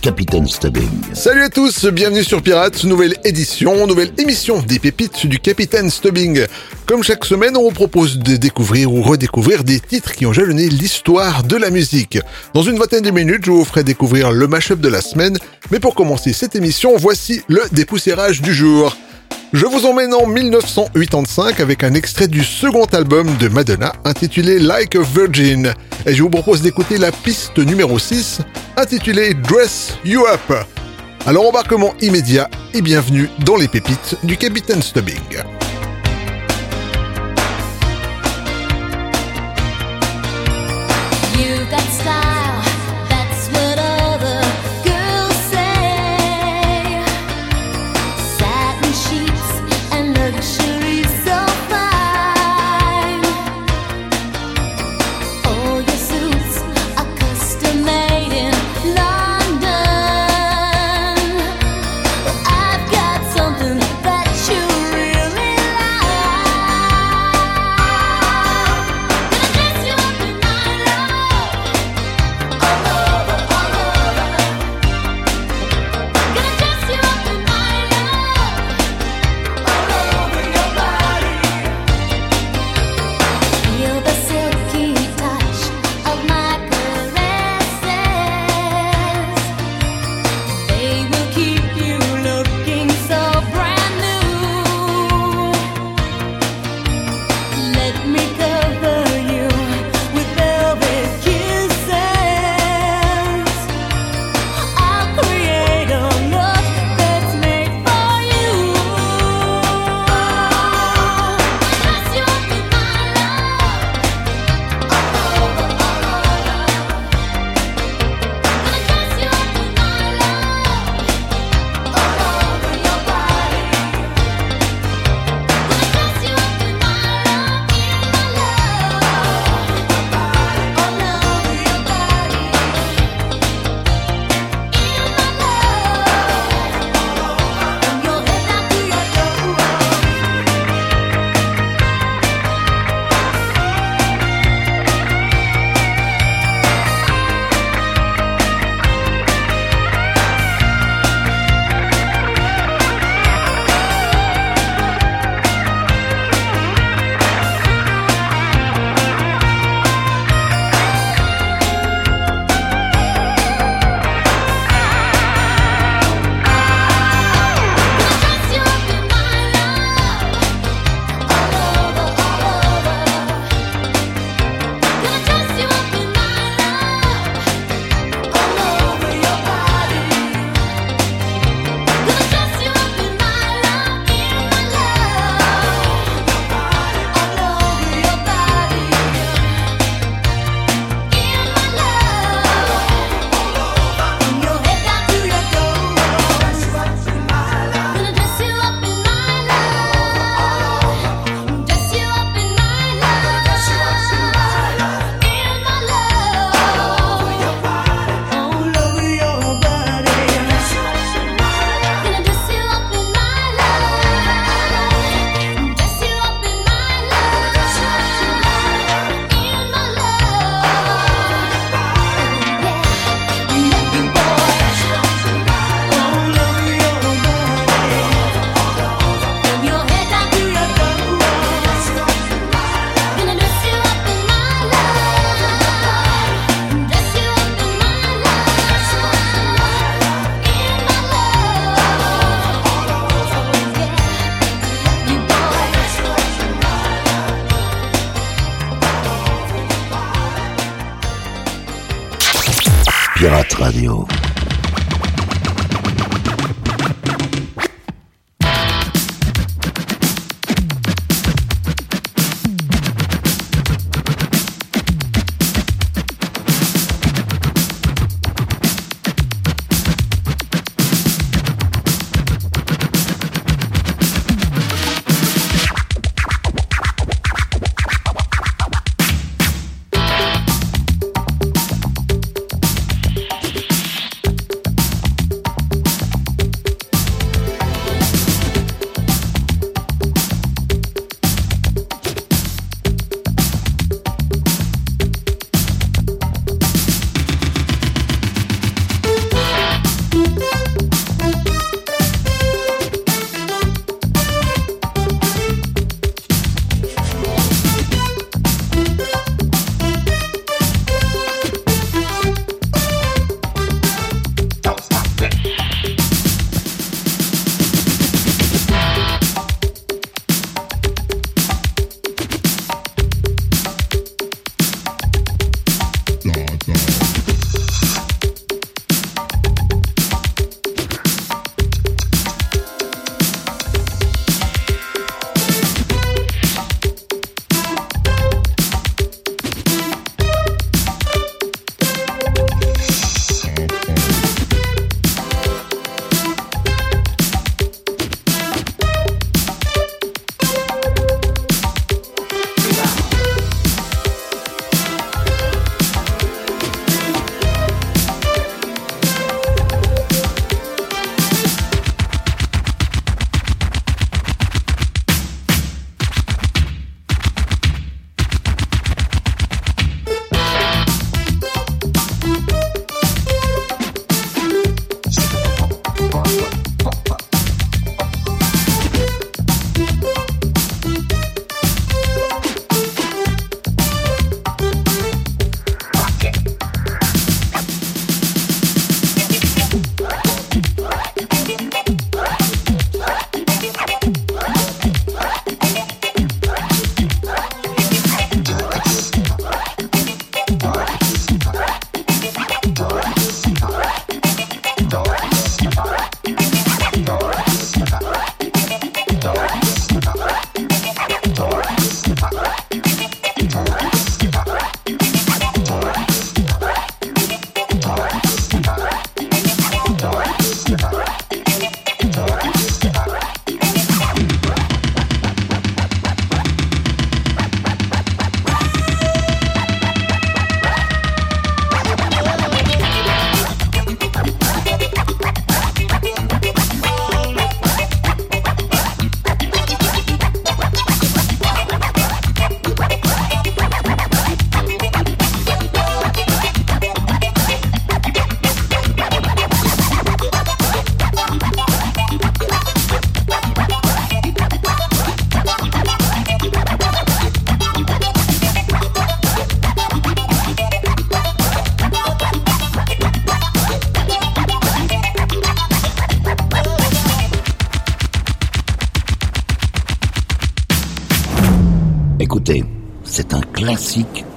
Capitaine Stubbing. Salut à tous, bienvenue sur Pirates, nouvelle édition, nouvelle émission des pépites du Capitaine Stubbing. Comme chaque semaine, on vous propose de découvrir ou redécouvrir des titres qui ont jalonné l'histoire de la musique. Dans une vingtaine de minutes, je vous ferai découvrir le mashup de la semaine, mais pour commencer cette émission, voici le dépoussiérage du jour. Je vous emmène en 1985 avec un extrait du second album de Madonna intitulé Like a Virgin. Et je vous propose d'écouter la piste numéro 6 intitulée Dress You Up. Alors embarquement immédiat et bienvenue dans les pépites du Capitaine Stubbing.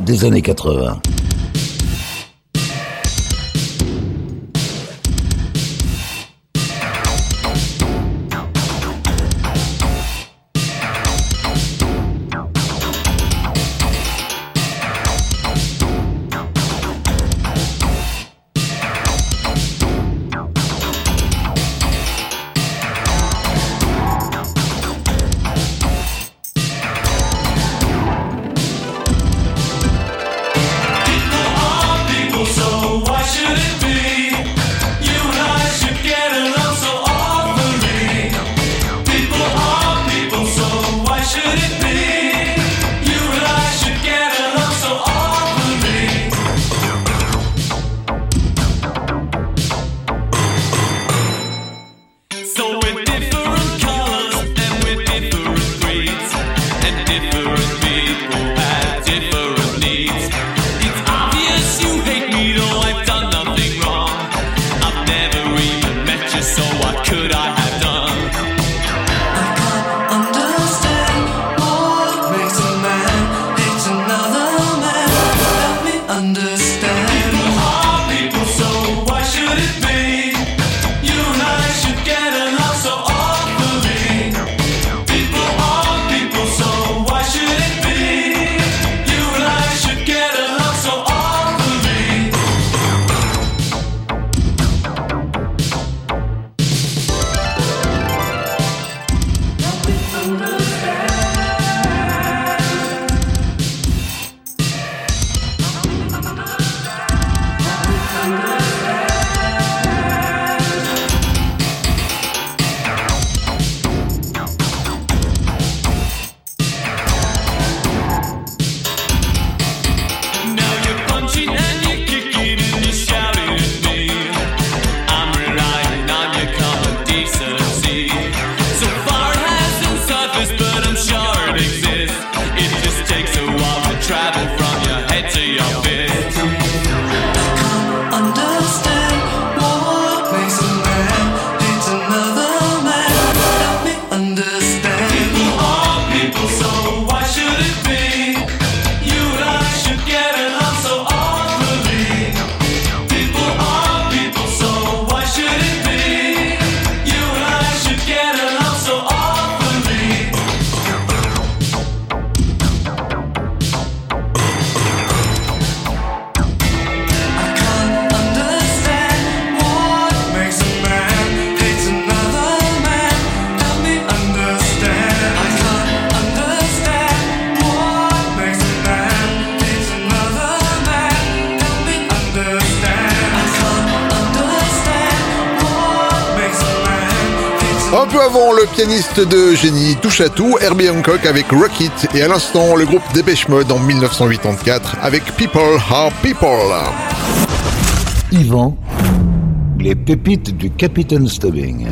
des années 80. Un peu avant, le pianiste de génie touche à tout, Herbie Hancock avec Rocket et à l'instant, le groupe Dépêche Mode en 1984 avec People Are People. Yvan, les pépites du Capitaine Stubbing.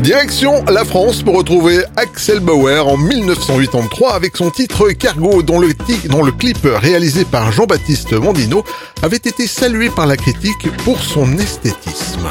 Direction la France pour retrouver Axel Bauer en 1983 avec son titre Cargo dont le, dont le clip réalisé par Jean-Baptiste Mondino avait été salué par la critique pour son esthétisme.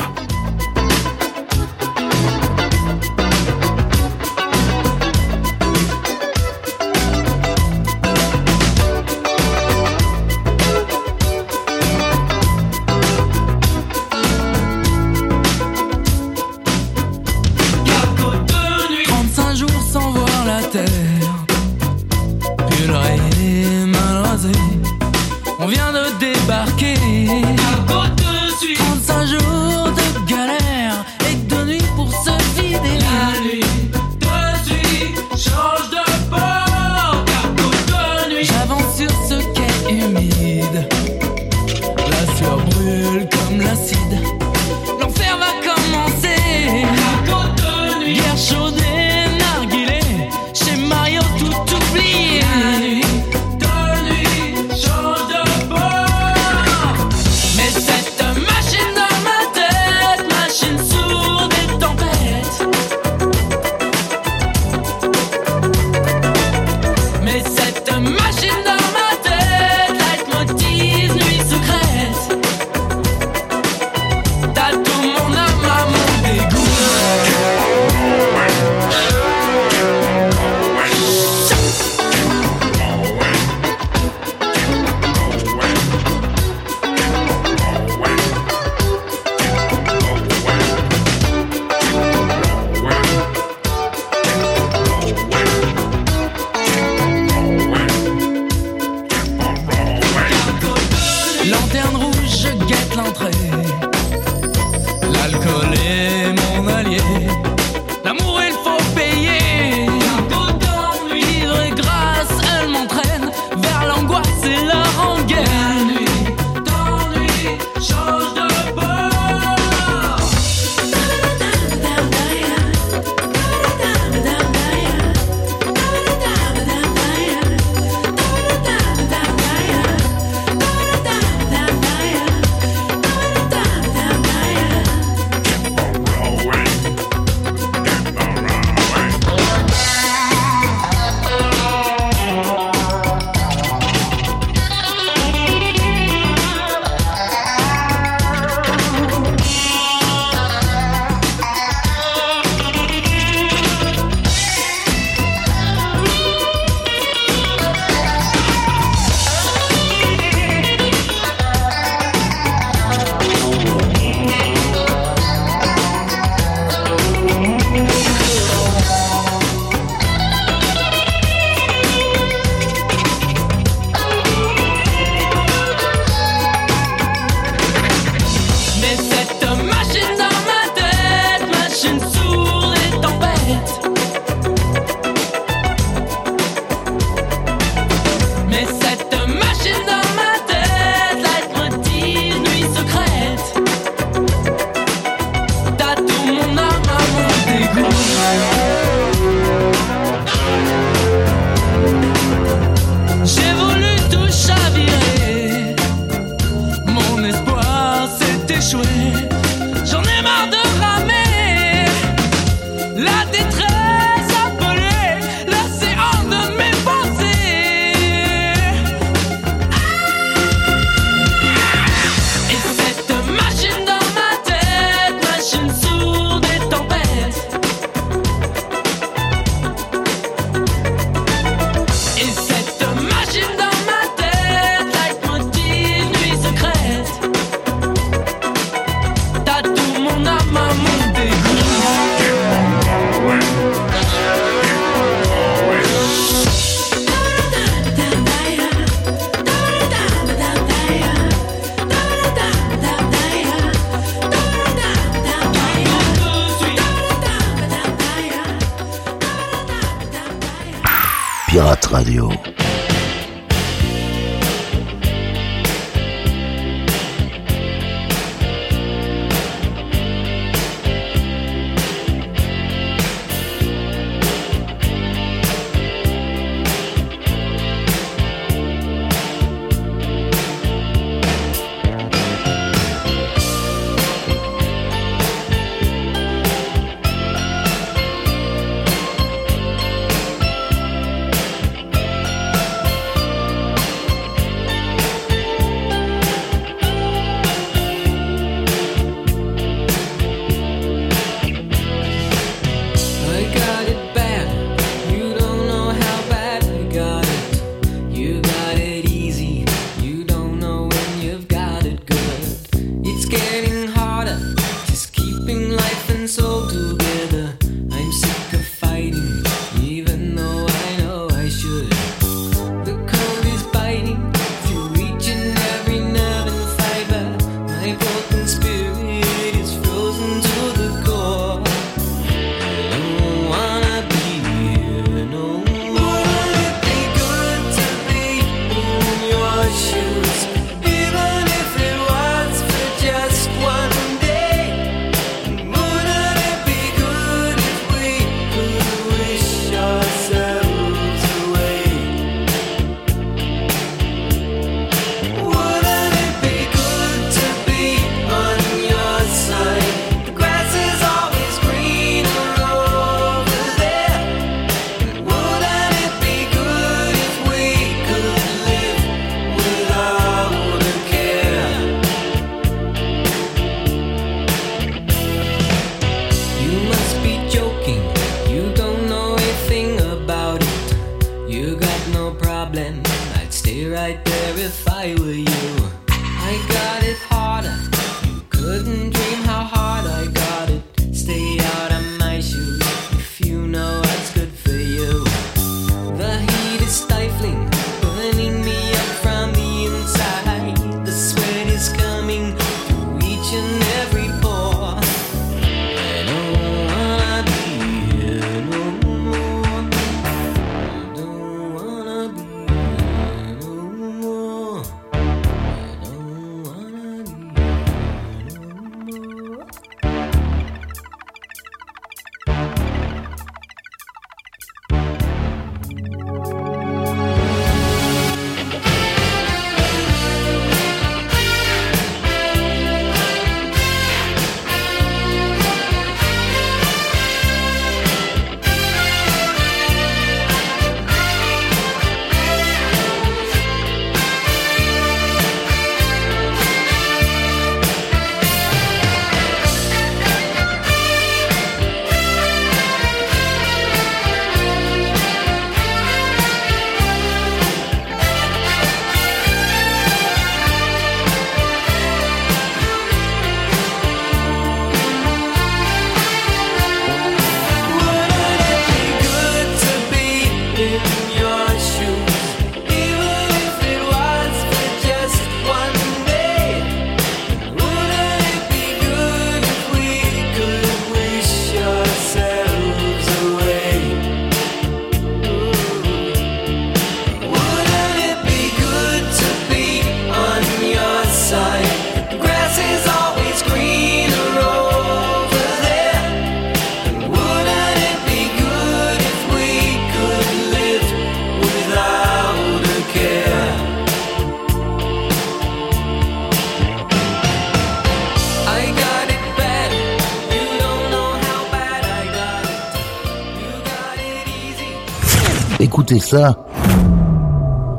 c'est ça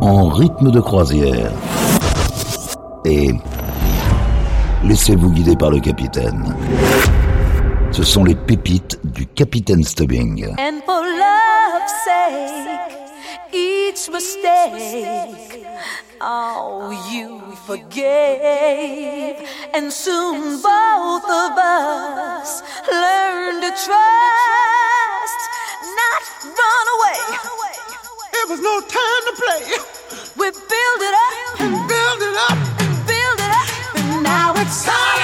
En rythme de croisière. Et laissez-vous guider par le capitaine. Ce sont les pépites du capitaine Stubbing. And for love's sake, each mistake, oh, you forgave. And soon both of us learned to trust, not run away. run away. was no time to play. We build it up and build it up and build it up, and now it's time.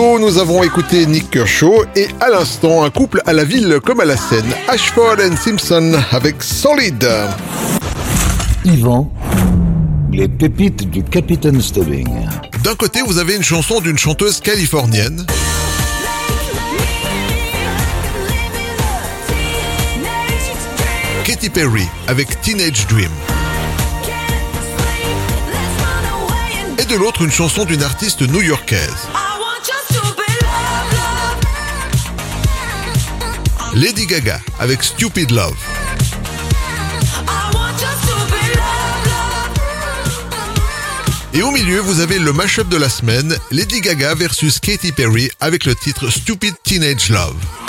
nous avons écouté Nick Kershaw et à l'instant, un couple à la ville comme à la scène, Ashford Simpson avec Solid. Yvan, les pépites du Capitaine Stubbing. D'un côté, vous avez une chanson d'une chanteuse californienne. Katy Perry avec Teenage Dream. Et de l'autre, une chanson d'une artiste new-yorkaise. Lady Gaga avec Stupid Love. Et au milieu, vous avez le mashup de la semaine, Lady Gaga versus Katy Perry avec le titre Stupid Teenage Love.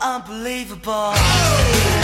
unbelievable.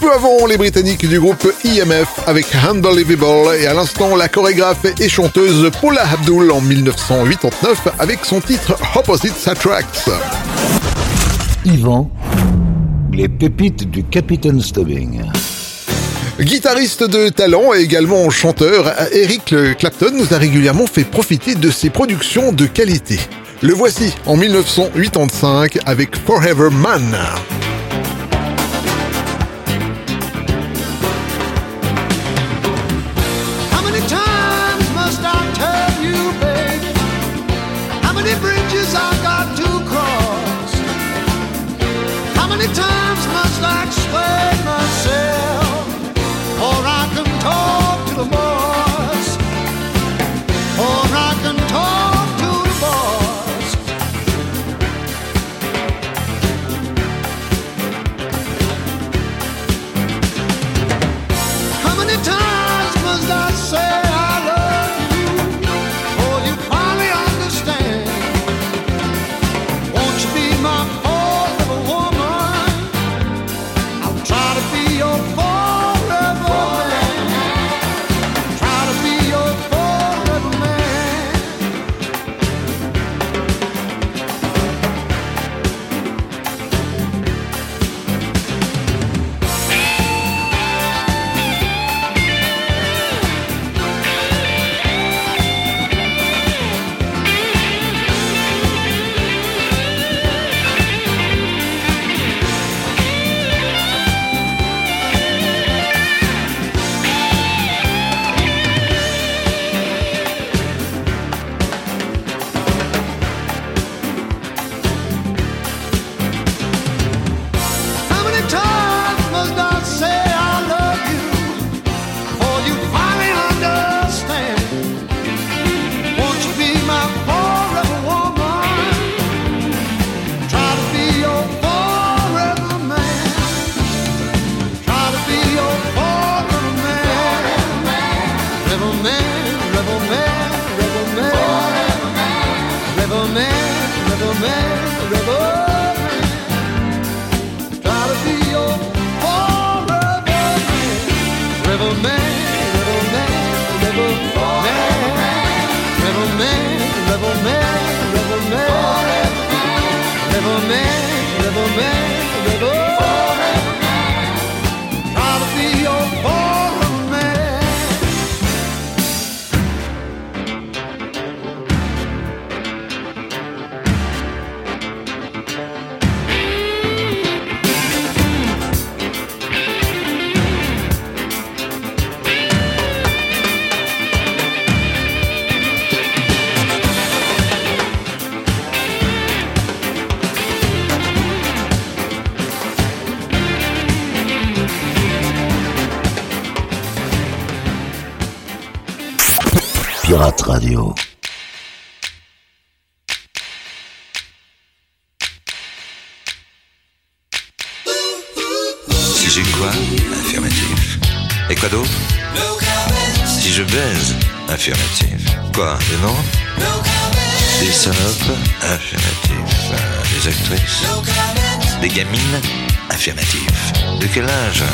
Peu avant, les Britanniques du groupe IMF avec Unbelievable et à l'instant, la chorégraphe et chanteuse Paula Abdul en 1989 avec son titre Opposites Attracts. Yvan, les pépites du Capitaine Stubbing. Guitariste de talent et également chanteur, Eric Clapton nous a régulièrement fait profiter de ses productions de qualité. Le voici en 1985 avec Forever Man. Si j'ai quoi Affirmatif. Et quoi d'autre Si je baise Affirmatif. Quoi Des noms Des salopes Affirmatif. Des actrices Des gamines Affirmatif. De quel âge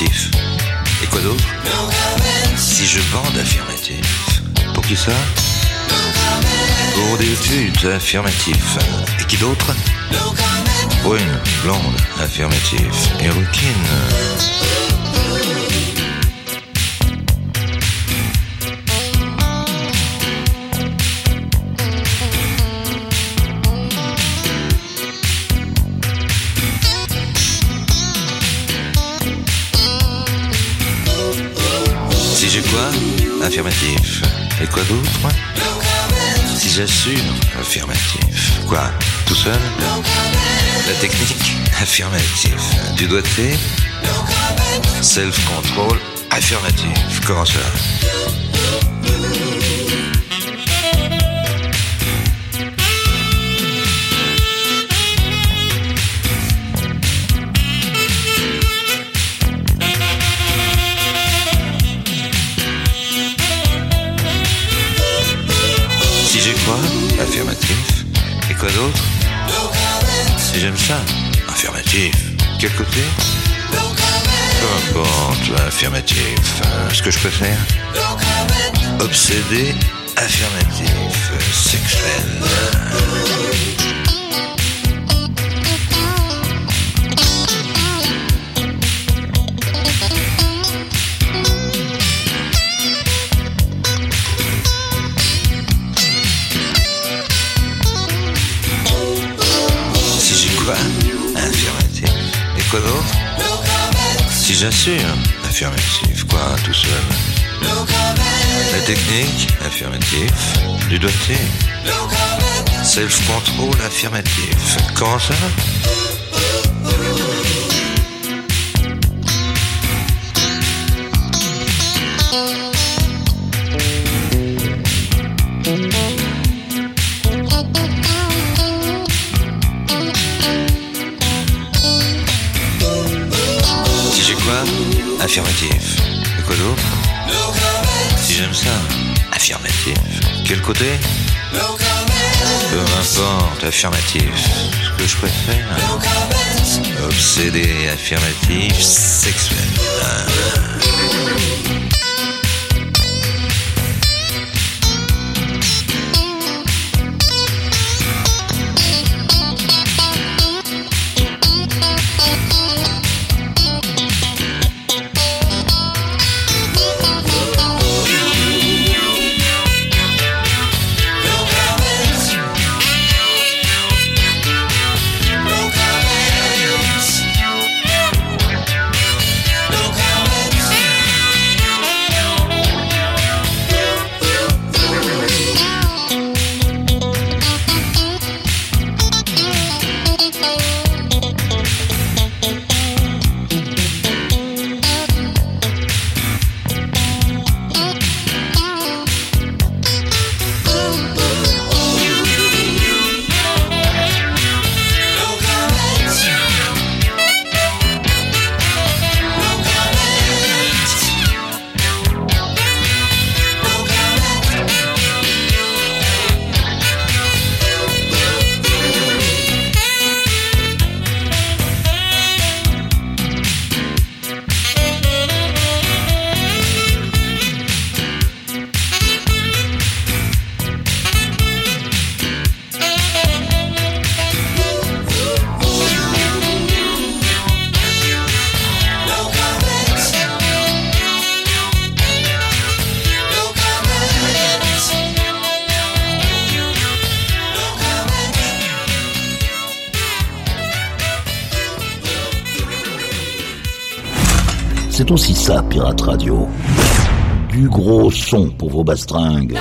Et quoi d'autre Si je bande affirmatif. Pour qui ça Pour des putes affirmatif. Et qui d'autre Brune, blonde, affirmatif. Et rouquine. Affirmatif. Et quoi d'autre? Si j'assure Affirmatif. Quoi? Tout seul? La technique? Affirmatif. Du doigté? Self-control? Affirmatif. Comment ça? Quoi d'autre Si j'aime ça Affirmatif. Quel côté? Peu importe, affirmatif. Euh, ce que je préfère Obsédé, affirmatif, sexuel. Si j'assure Affirmatif. Quoi, tout seul La technique Affirmatif. Du doigté Self-control affirmatif. Comment ça Quel côté importe, affirmatif. Ce que je préfère Obsédé, affirmatif, sexuel. Pirate Radio. Du gros son pour vos bastringues.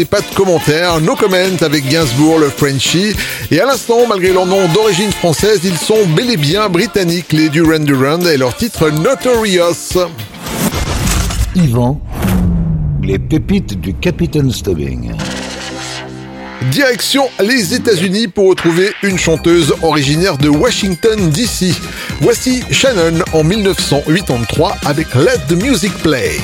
pas de commentaires, no comment avec Gainsbourg, le Frenchie. Et à l'instant, malgré leur nom d'origine française, ils sont bel et bien britanniques, les Duran Duran, et leur titre Notorious. Yvan, les pépites du Capitaine Stubbing. Direction les États-Unis pour retrouver une chanteuse originaire de Washington, D.C. Voici Shannon en 1983 avec Let the Music Play.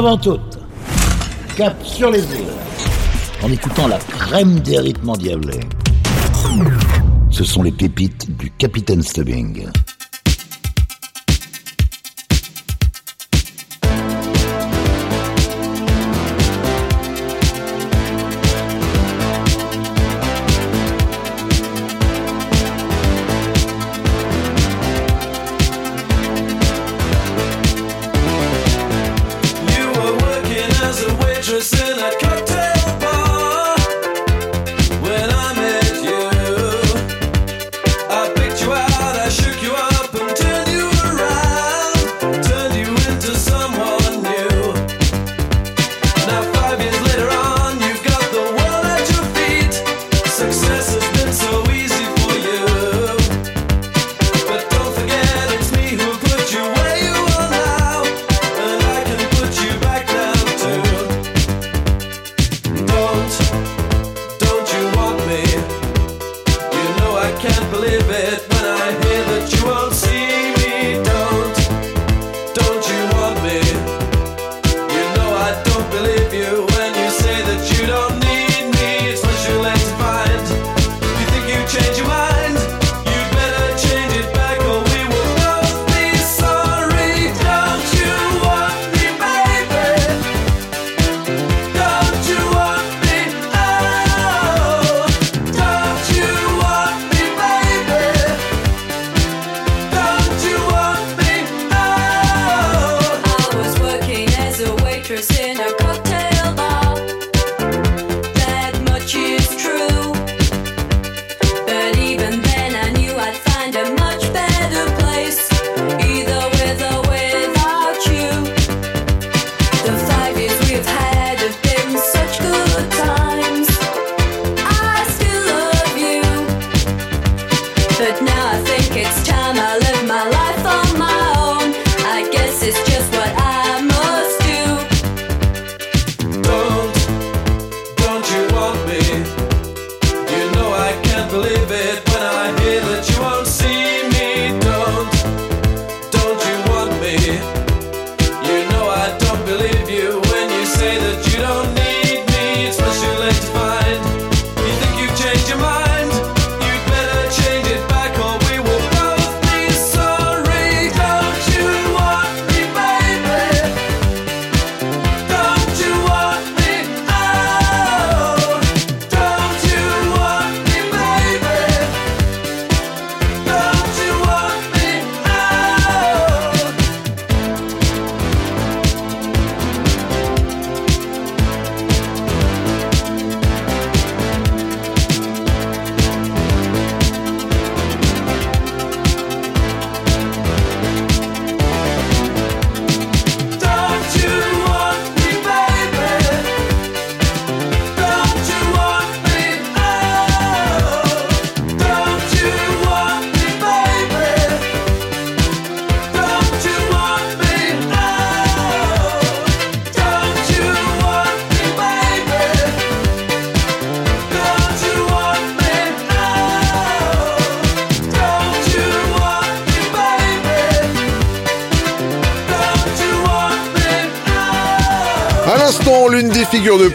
avant toute. Cap sur les îles. En écoutant la crème des rythmes endiablés. Ce sont les pépites du Capitaine Stubbing.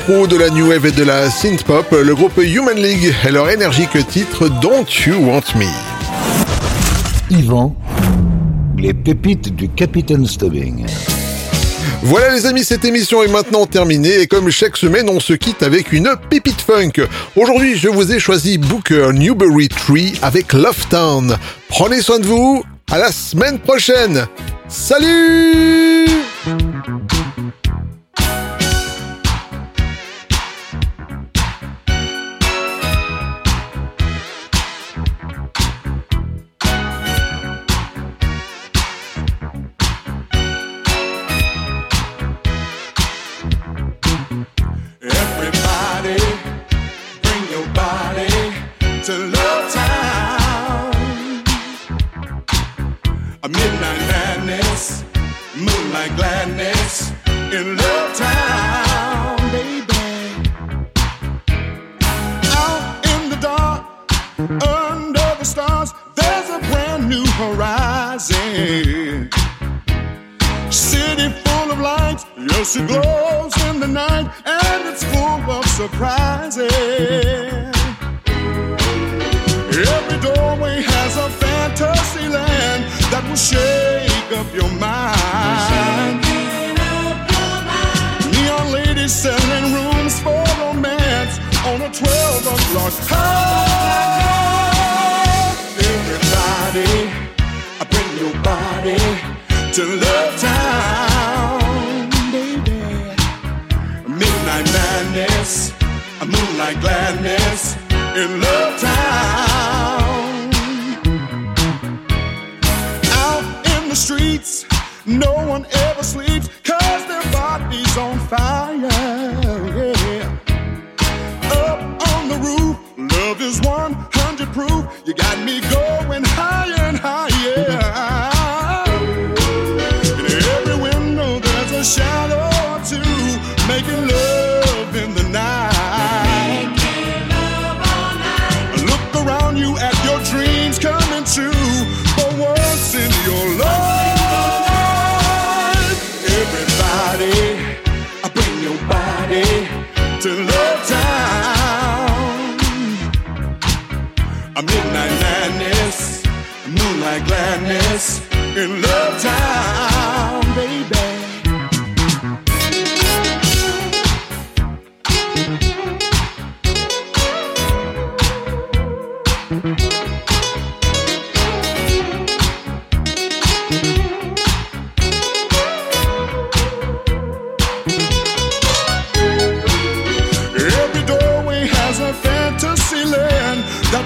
De la new wave et de la synth pop, le groupe Human League et leur énergique titre Don't You Want Me. Yvan, les pépites du Capitaine Stubbing. Voilà les amis, cette émission est maintenant terminée et comme chaque semaine, on se quitte avec une pépite funk. Aujourd'hui, je vous ai choisi Booker Newberry Tree avec Love Town. Prenez soin de vous, à la semaine prochaine. Salut City full of lights, yes, it glows in the night, and it's full of surprises. Every doorway has a fantasy land that will shake up your mind. Neon ladies selling rooms for romance on a 12 o'clock high. Everybody, body to Love Town, baby. Midnight madness, a moonlight gladness in Love Town. Out in the streets, no one ever sleeps, cause their body's on fire. A midnight madness, moonlight gladness in Love Town,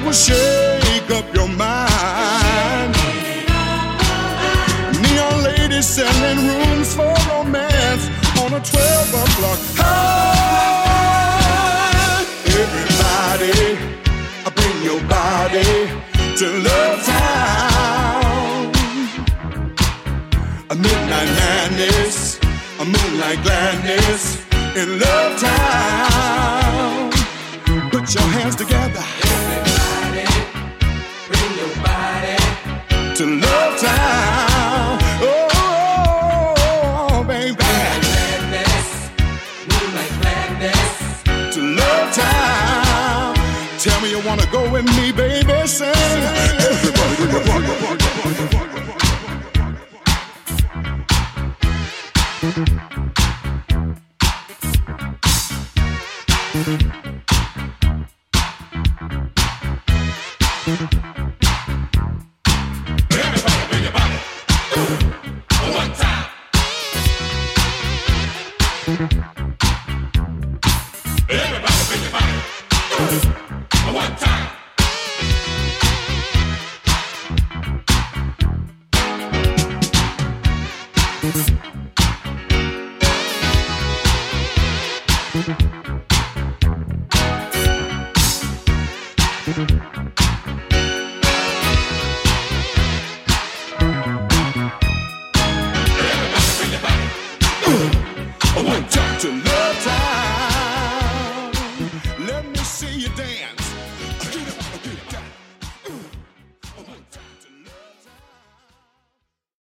will shake up your mind. Neon ladies selling rooms for romance on a 12 o'clock high. Everybody, bring your body to Love Town. A midnight madness, a moonlight gladness in Love Town. Put your hands together. To Love Town. Oh, oh, baby. To Love Town. Tell me you wanna go with me, baby. Say, everybody, bring your